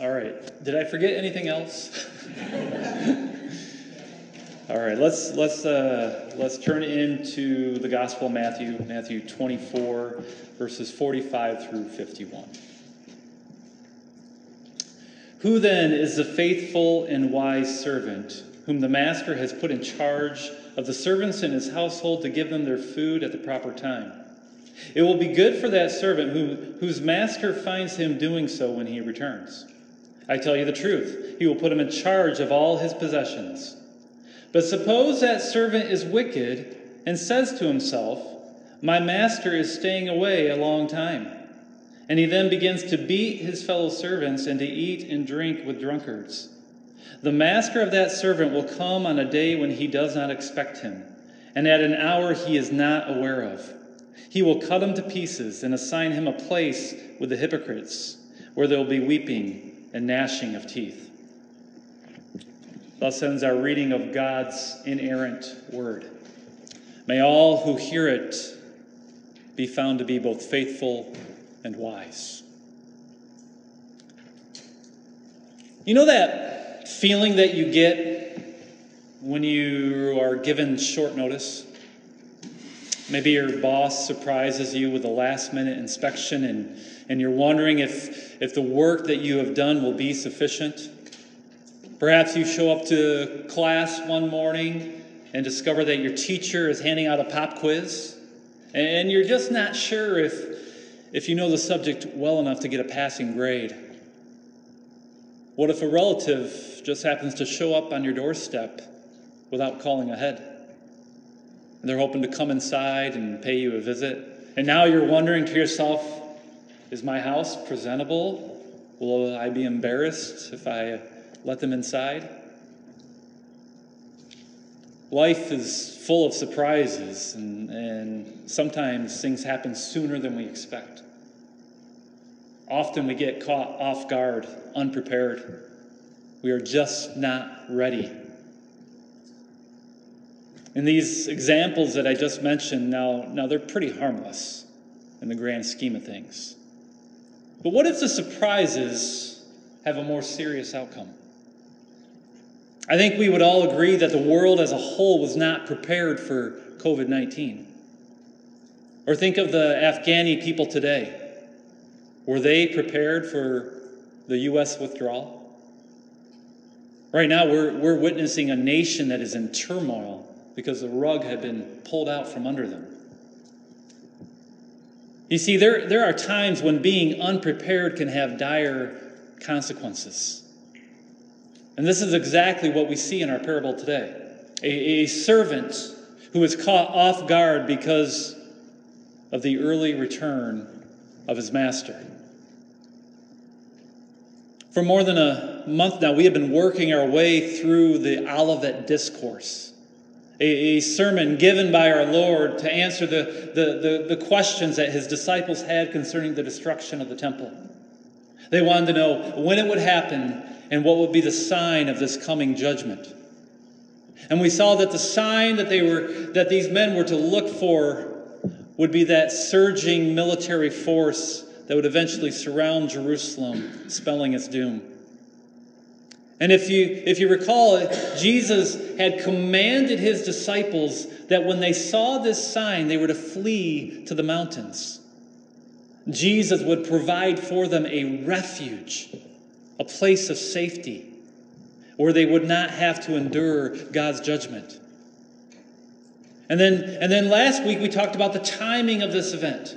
All right. Did I forget anything else? All right. Let's let's uh, let's turn into the Gospel of Matthew, Matthew 24, verses 45 through 51. Who then is the faithful and wise servant whom the master has put in charge of the servants in his household to give them their food at the proper time? It will be good for that servant who, whose master finds him doing so when he returns. I tell you the truth, he will put him in charge of all his possessions. But suppose that servant is wicked and says to himself, My master is staying away a long time. And he then begins to beat his fellow servants and to eat and drink with drunkards. The master of that servant will come on a day when he does not expect him, and at an hour he is not aware of. He will cut him to pieces and assign him a place with the hypocrites, where there will be weeping and gnashing of teeth. Thus ends our reading of God's inerrant word. May all who hear it be found to be both faithful and wise. You know that feeling that you get when you are given short notice? Maybe your boss surprises you with a last minute inspection and, and you're wondering if, if the work that you have done will be sufficient. Perhaps you show up to class one morning and discover that your teacher is handing out a pop quiz, and you're just not sure if, if you know the subject well enough to get a passing grade. What if a relative just happens to show up on your doorstep without calling ahead? And they're hoping to come inside and pay you a visit. And now you're wondering to yourself, is my house presentable? Will I be embarrassed if I let them inside? Life is full of surprises, and, and sometimes things happen sooner than we expect. Often we get caught off guard, unprepared. We are just not ready. And these examples that I just mentioned now, now they're pretty harmless in the grand scheme of things. But what if the surprises have a more serious outcome? I think we would all agree that the world as a whole was not prepared for COVID 19. Or think of the Afghani people today. Were they prepared for the U.S. withdrawal? Right now, we're, we're witnessing a nation that is in turmoil because the rug had been pulled out from under them. You see, there, there are times when being unprepared can have dire consequences. And this is exactly what we see in our parable today a, a servant who is caught off guard because of the early return of his master. For more than a month now, we have been working our way through the Olivet Discourse, a, a sermon given by our Lord to answer the, the, the, the questions that his disciples had concerning the destruction of the temple. They wanted to know when it would happen and what would be the sign of this coming judgment. And we saw that the sign that they were that these men were to look for would be that surging military force that would eventually surround Jerusalem, spelling its doom. And if you, if you recall, Jesus had commanded his disciples that when they saw this sign, they were to flee to the mountains. Jesus would provide for them a refuge, a place of safety, where they would not have to endure God's judgment. And then, and then last week we talked about the timing of this event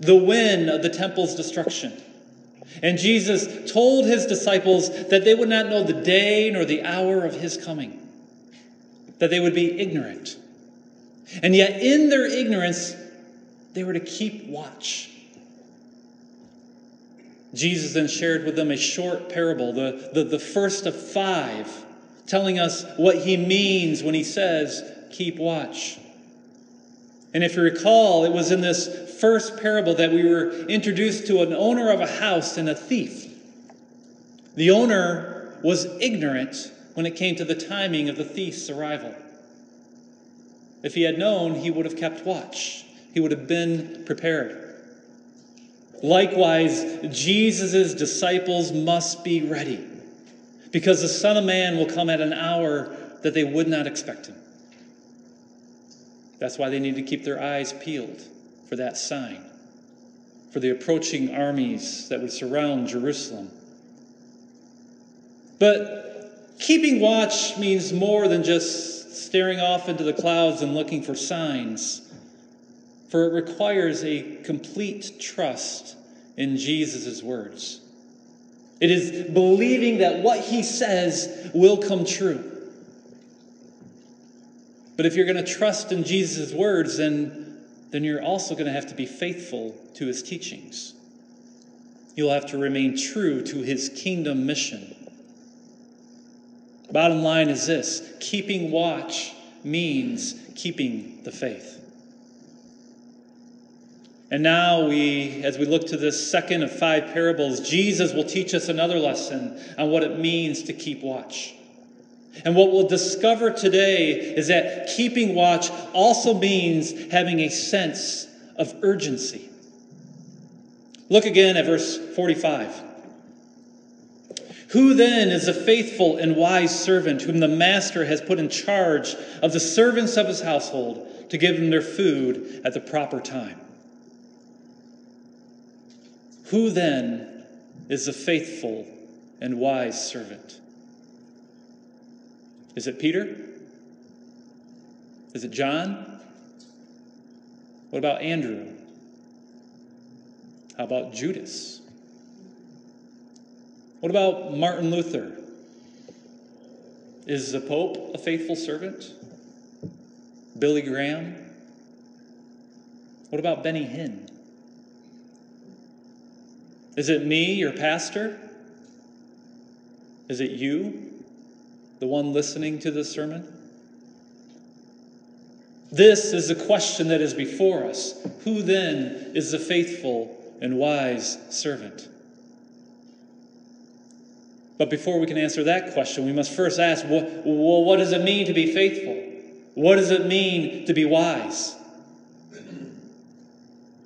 the when of the temple's destruction. And Jesus told his disciples that they would not know the day nor the hour of his coming, that they would be ignorant. And yet, in their ignorance, they were to keep watch. Jesus then shared with them a short parable, the, the, the first of five, telling us what he means when he says, Keep watch. And if you recall, it was in this first parable that we were introduced to an owner of a house and a thief. The owner was ignorant when it came to the timing of the thief's arrival. If he had known, he would have kept watch, he would have been prepared. Likewise, Jesus' disciples must be ready because the Son of Man will come at an hour that they would not expect him. That's why they need to keep their eyes peeled for that sign, for the approaching armies that would surround Jerusalem. But keeping watch means more than just staring off into the clouds and looking for signs for it requires a complete trust in Jesus' words. It is believing that what he says will come true. But if you're going to trust in Jesus' words, then, then you're also going to have to be faithful to his teachings. You'll have to remain true to his kingdom mission. Bottom line is this keeping watch means keeping the faith. And now we, as we look to this second of five parables, Jesus will teach us another lesson on what it means to keep watch. And what we'll discover today is that keeping watch also means having a sense of urgency. Look again at verse 45. Who then is a faithful and wise servant whom the master has put in charge of the servants of his household to give them their food at the proper time? Who then is a faithful and wise servant? Is it Peter? Is it John? What about Andrew? How about Judas? What about Martin Luther? Is the Pope a faithful servant? Billy Graham? What about Benny Hinn? Is it me, your pastor? Is it you, the one listening to this sermon? This is the question that is before us. Who then is the faithful and wise servant? But before we can answer that question, we must first ask well, what does it mean to be faithful? What does it mean to be wise?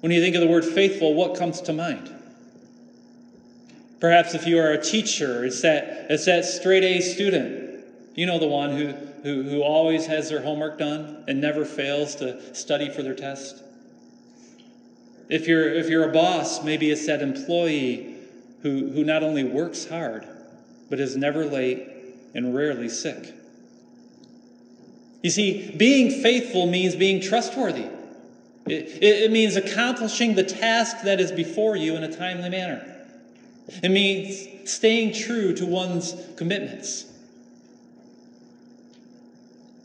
When you think of the word faithful, what comes to mind? Perhaps if you are a teacher, it's that, it's that straight A student. You know, the one who, who, who always has their homework done and never fails to study for their test. If you're, if you're a boss, maybe it's that employee who, who not only works hard, but is never late and rarely sick. You see, being faithful means being trustworthy. It, it, means accomplishing the task that is before you in a timely manner. It means staying true to one's commitments.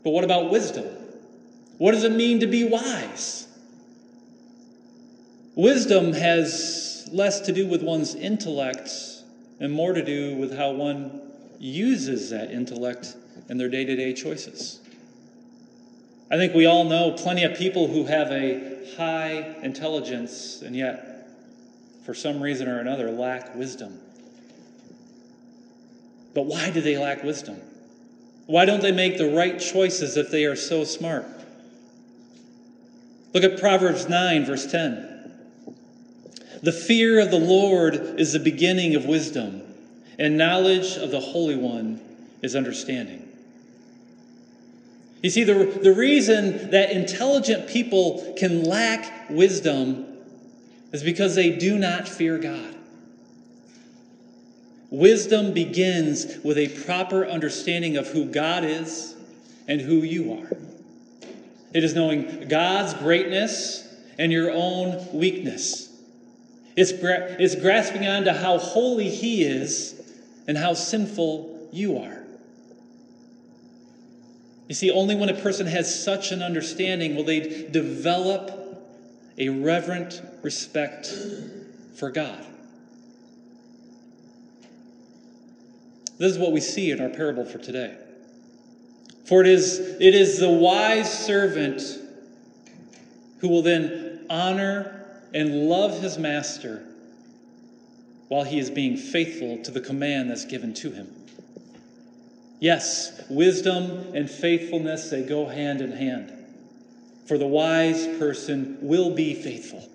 But what about wisdom? What does it mean to be wise? Wisdom has less to do with one's intellect and more to do with how one uses that intellect in their day to day choices. I think we all know plenty of people who have a high intelligence and yet for some reason or another, lack wisdom. But why do they lack wisdom? Why don't they make the right choices if they are so smart? Look at Proverbs 9, verse 10. The fear of the Lord is the beginning of wisdom, and knowledge of the Holy One is understanding. You see, the, the reason that intelligent people can lack wisdom is because they do not fear God. Wisdom begins with a proper understanding of who God is and who you are. It is knowing God's greatness and your own weakness. It's, gra- it's grasping onto how holy He is and how sinful you are. You see, only when a person has such an understanding will they develop a reverent respect for God. This is what we see in our parable for today. For it is, it is the wise servant who will then honor and love his master while he is being faithful to the command that's given to him. Yes, wisdom and faithfulness, they go hand in hand for the wise person will be faithful.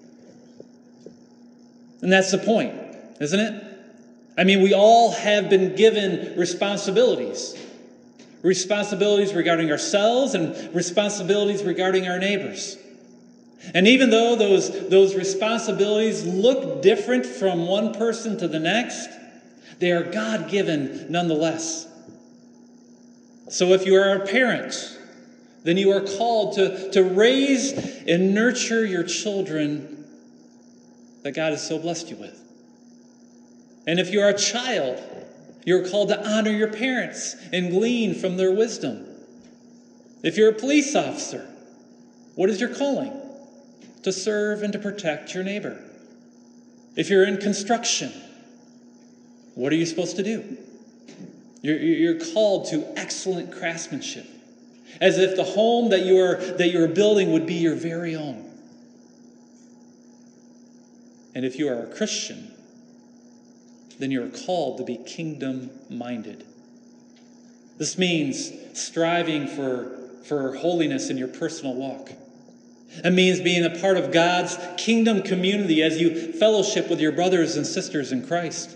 And that's the point, isn't it? I mean, we all have been given responsibilities responsibilities regarding ourselves and responsibilities regarding our neighbors. And even though those, those responsibilities look different from one person to the next, they are God given nonetheless. So if you are a parent, then you are called to, to raise and nurture your children that God has so blessed you with. And if you are a child, you're called to honor your parents and glean from their wisdom. If you're a police officer, what is your calling? To serve and to protect your neighbor. If you're in construction, what are you supposed to do? You're, you're called to excellent craftsmanship, as if the home that you are that you are building would be your very own. And if you are a Christian, then you're called to be kingdom minded. This means striving for, for holiness in your personal walk. It means being a part of God's kingdom community as you fellowship with your brothers and sisters in Christ.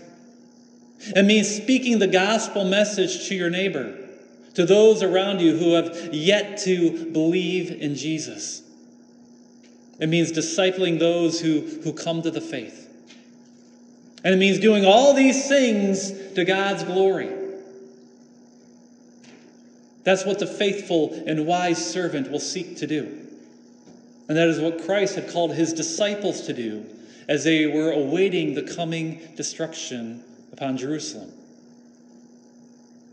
It means speaking the gospel message to your neighbor, to those around you who have yet to believe in Jesus. It means discipling those who, who come to the faith. And it means doing all these things to God's glory. That's what the faithful and wise servant will seek to do. And that is what Christ had called his disciples to do as they were awaiting the coming destruction upon Jerusalem.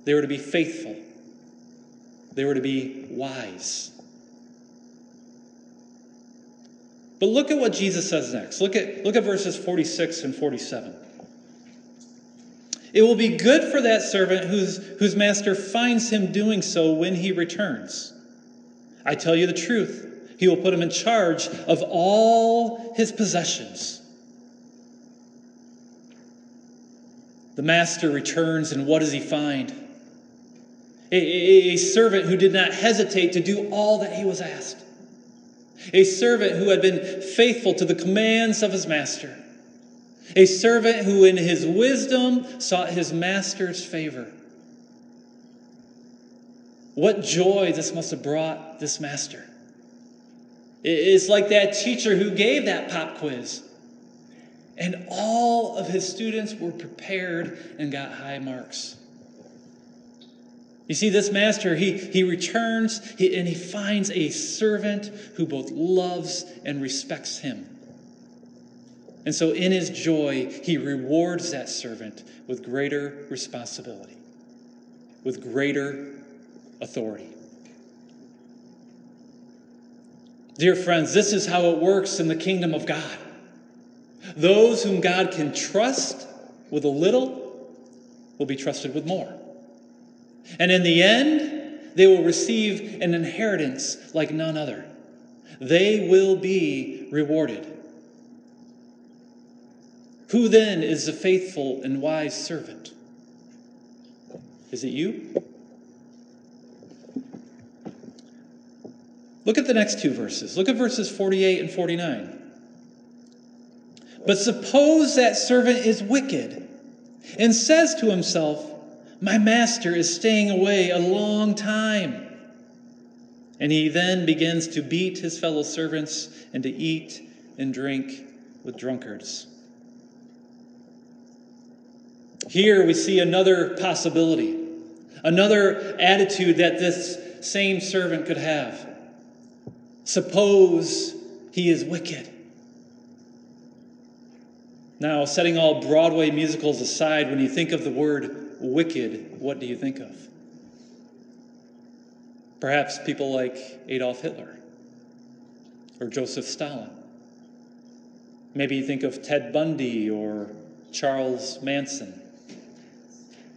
They were to be faithful, they were to be wise. But look at what Jesus says next. Look at, look at verses 46 and 47. It will be good for that servant whose, whose master finds him doing so when he returns. I tell you the truth, he will put him in charge of all his possessions. The master returns, and what does he find? A, a, a, servant who did not hesitate to do all that he was asked. A servant who had been faithful to the commands of his master. A servant who, in his wisdom, sought his master's favor. What joy this must have brought this master. It's like that teacher who gave that pop quiz. And all of his students were prepared and got high marks. You see, this master, he, he returns he, and he finds a servant who both loves and respects him. And so, in his joy, he rewards that servant with greater responsibility, with greater authority. Dear friends, this is how it works in the kingdom of God. Those whom God can trust with a little will be trusted with more. And in the end, they will receive an inheritance like none other. They will be rewarded. Who then is the faithful and wise servant? Is it you? Look at the next two verses. Look at verses 48 and 49. But suppose that servant is wicked and says to himself, My master is staying away a long time. And he then begins to beat his fellow servants and to eat and drink with drunkards. Here we see another possibility, another attitude that this same servant could have. Suppose he is wicked. Now, setting all Broadway musicals aside, when you think of the word wicked, what do you think of? Perhaps people like Adolf Hitler or Joseph Stalin. Maybe you think of Ted Bundy or Charles Manson.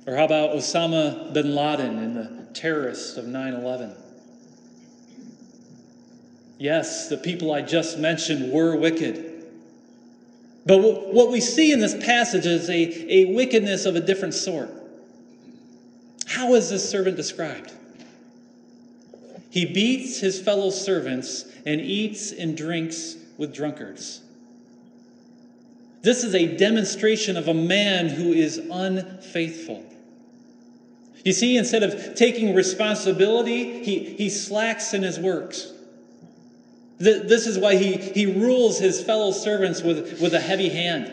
Or how about Osama bin Laden and the terrorists of 9 11? Yes, the people I just mentioned were wicked. But what we see in this passage is a, a wickedness of a different sort. How is this servant described? He beats his fellow servants and eats and drinks with drunkards. This is a demonstration of a man who is unfaithful. You see, instead of taking responsibility, he, he slacks in his works. This is why he, he rules his fellow servants with, with a heavy hand.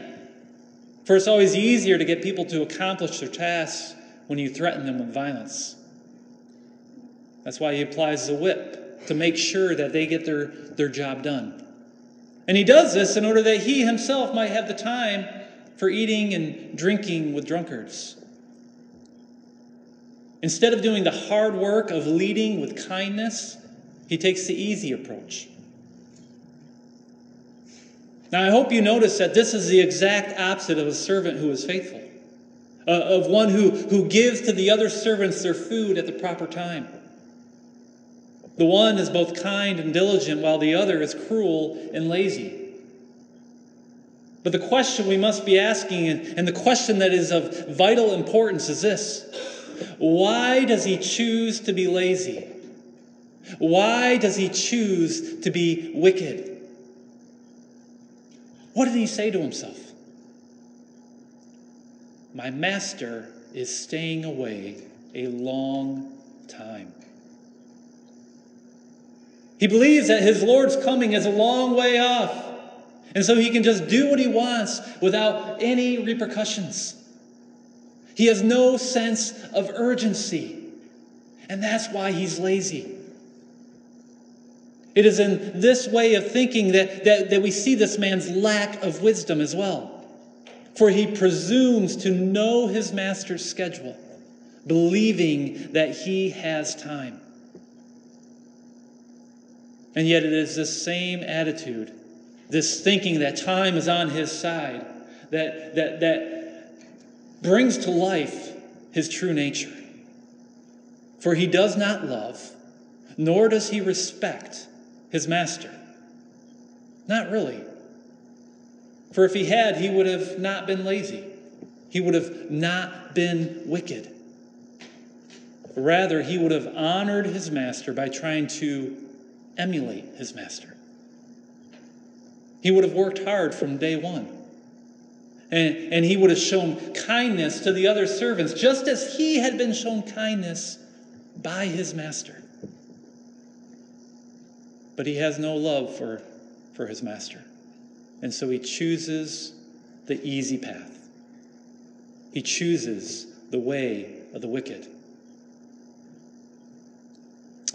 For it's always easier to get people to accomplish their tasks when you threaten them with violence. That's why he applies the whip to make sure that they get their, their job done. And he does this in order that he himself might have the time for eating and drinking with drunkards. Instead of doing the hard work of leading with kindness, he takes the easy approach. Now, I hope you notice that this is the exact opposite of a servant who is faithful, uh, of one who, who gives to the other servants their food at the proper time. The one is both kind and diligent, while the other is cruel and lazy. But the question we must be asking, and the question that is of vital importance, is this Why does he choose to be lazy? Why does he choose to be wicked? What did he say to himself? My master is staying away a long time. He believes that his Lord's coming is a long way off. And so he can just do what he wants without any repercussions. He has no sense of urgency. And that's why he's lazy. It is in this way of thinking that, that, that we see this man's lack of wisdom as well. For he presumes to know his master's schedule, believing that he has time. And yet, it is this same attitude, this thinking that time is on his side, that, that, that brings to life his true nature. For he does not love, nor does he respect his master? Not really. For if he had, he would have not been lazy. He would have not been wicked. Rather, he would have honored his master by trying to emulate his master. He would have worked hard from day one. And, and he would have shown kindness to the other servants, just as he had been shown kindness by his master but he has no love for, for his master. And so he chooses the easy path. He chooses the way of the wicked.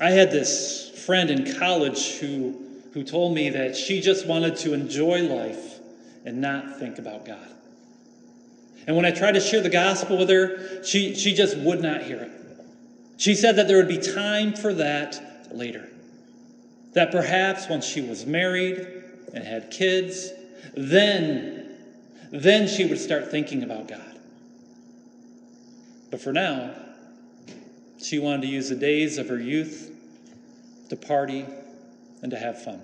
I had this friend in college who, who told me that she just wanted to enjoy life and not think about God. And when I tried to share the gospel with her, she, she just would not hear it. She said that there would be time for that later. That perhaps once she was married and had kids, then, then she would start thinking about God. But for now, she wanted to use the days of her youth to party and to have fun.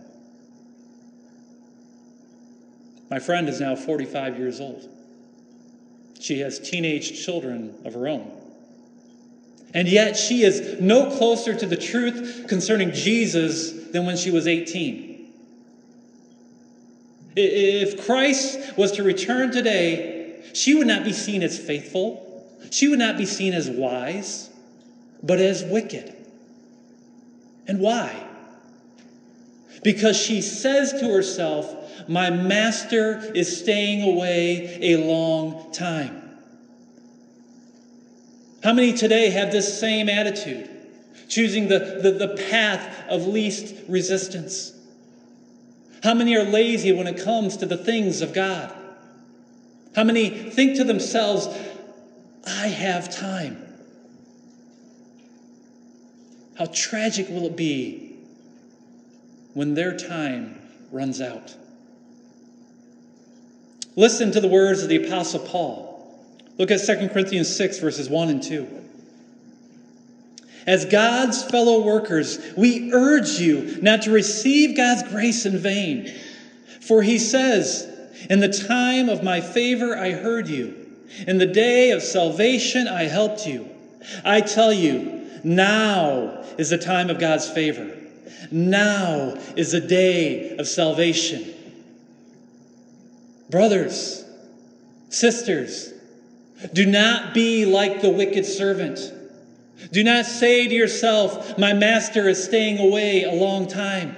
My friend is now 45 years old. She has teenage children of her own. And yet she is no closer to the truth concerning Jesus than when she was 18. If Christ was to return today, she would not be seen as faithful. She would not be seen as wise, but as wicked. And why? Because she says to herself, My master is staying away a long time. How many today have this same attitude, choosing the, the, the path of least resistance? How many are lazy when it comes to the things of God? How many think to themselves, I have time? How tragic will it be when their time runs out? Listen to the words of the Apostle Paul. Look at 2 Corinthians 6, verses 1 and 2. As God's fellow workers, we urge you not to receive God's grace in vain. For he says, In the time of my favor I heard you, in the day of salvation I helped you. I tell you, now is the time of God's favor. Now is the day of salvation. Brothers, Sisters, do not be like the wicked servant. Do not say to yourself, My master is staying away a long time.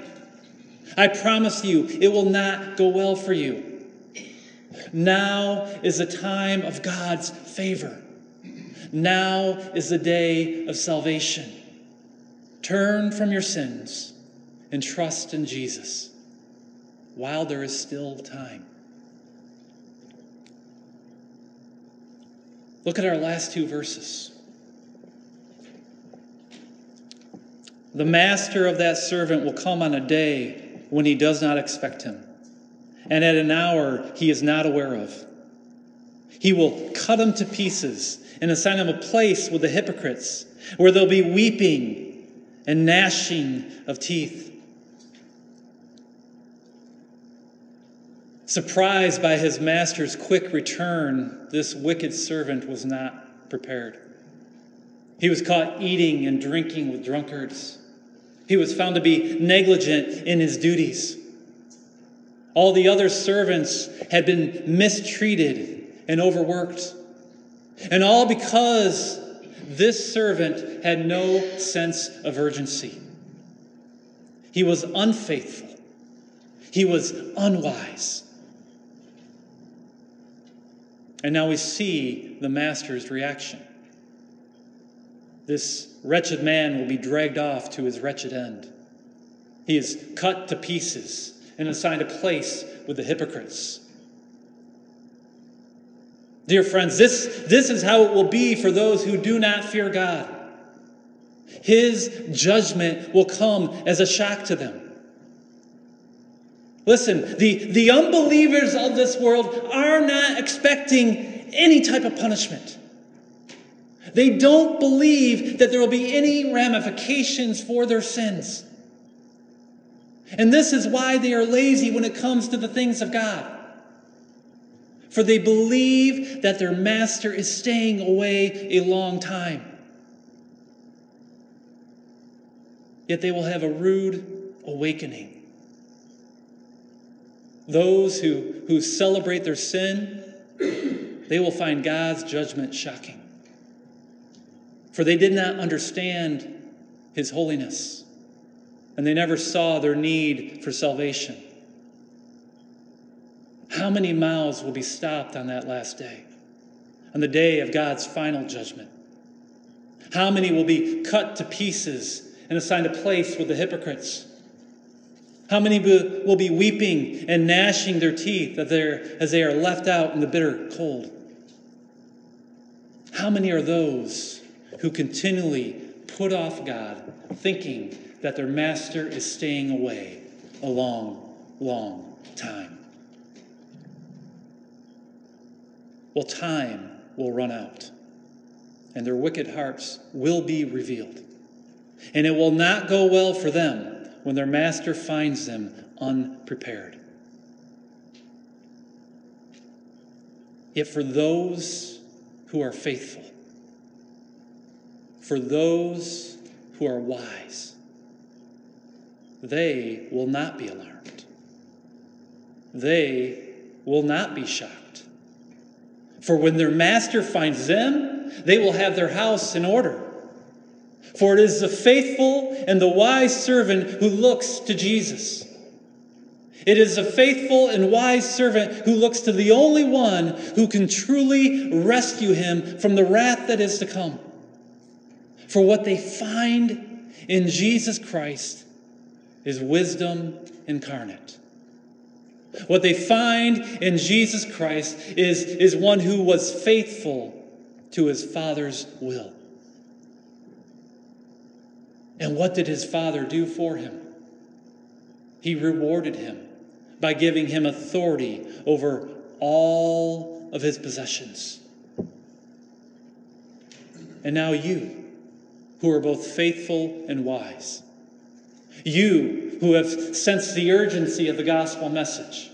I promise you, it will not go well for you. Now is the time of God's favor. Now is the day of salvation. Turn from your sins and trust in Jesus while there is still time. Look at our last two verses. The master of that servant will come on a day when he does not expect him, and at an hour he is not aware of. He will cut him to pieces and assign him a place with the hypocrites, where there'll be weeping and gnashing of teeth. Surprised by his master's quick return, this wicked servant was not prepared. He was caught eating and drinking with drunkards. He was found to be negligent in his duties. All the other servants had been mistreated and overworked. And all because this servant had no sense of urgency. He was unfaithful. He was unwise. And now we see the master's reaction. This wretched man will be dragged off to his wretched end. He is cut to pieces and assigned a place with the hypocrites. Dear friends, this, this is how it will be for those who do not fear God. His judgment will come as a shock to them. Listen, the, the unbelievers of this world are not expecting any type of punishment. They don't believe that there will be any ramifications for their sins. And this is why they are lazy when it comes to the things of God. For they believe that their master is staying away a long time. Yet they will have a rude awakening those who, who celebrate their sin, they will find God's judgment shocking. For they did not understand his holiness, and they never saw their need for salvation. How many mouths will be stopped on that last day, on the day of God's final judgment? How many will be cut to pieces and assigned a place with the hypocrites? How many will be weeping and gnashing their teeth as they are left out in the bitter cold? How many are those who continually put off God, thinking that their master is staying away a long, long time? Well, time will run out, and their wicked hearts will be revealed. And it will not go well for them when their master finds them unprepared. Yet for those who are faithful, for those who are wise, they will not be alarmed. They will not be shocked. For when their master finds them, they will have their house in order for it is the faithful and the wise servant who looks to Jesus. It is a faithful and wise servant who looks to the only one who can truly rescue him from the wrath that is to come. For what they find in Jesus Christ is wisdom incarnate. What they find in Jesus Christ is, is one who was faithful to his Father's will. And what did his father do for him? He rewarded him by giving him authority over all of his possessions. And now you, who are both faithful and wise, you who have sensed the urgency of the gospel message,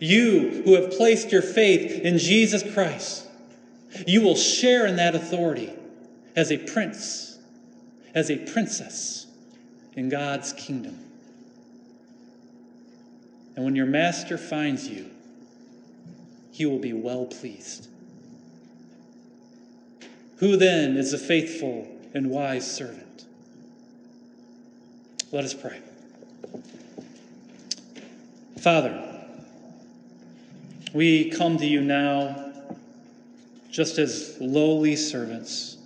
you who have placed your faith in Jesus Christ, you will share in that authority as a prince as a princess in God's kingdom. And when your master finds you, he will be well pleased. Who then is a faithful and wise servant? Let us pray. Father, we come to you now just as lowly servants.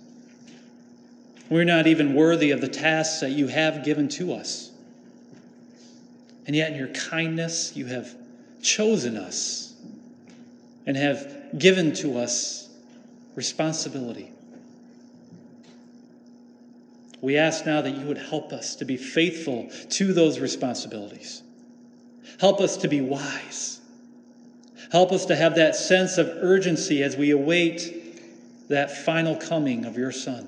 We're not even worthy of the tasks that you have given to us. And yet, in your kindness, you have chosen us and have given to us responsibility. We ask now that you would help us to be faithful to those responsibilities. Help us to be wise. Help us to have that sense of urgency as we await that final coming of your Son.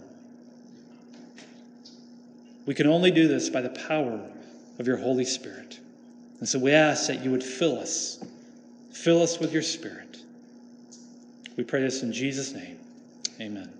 We can only do this by the power of your Holy Spirit. And so we ask that you would fill us, fill us with your Spirit. We pray this in Jesus' name. Amen.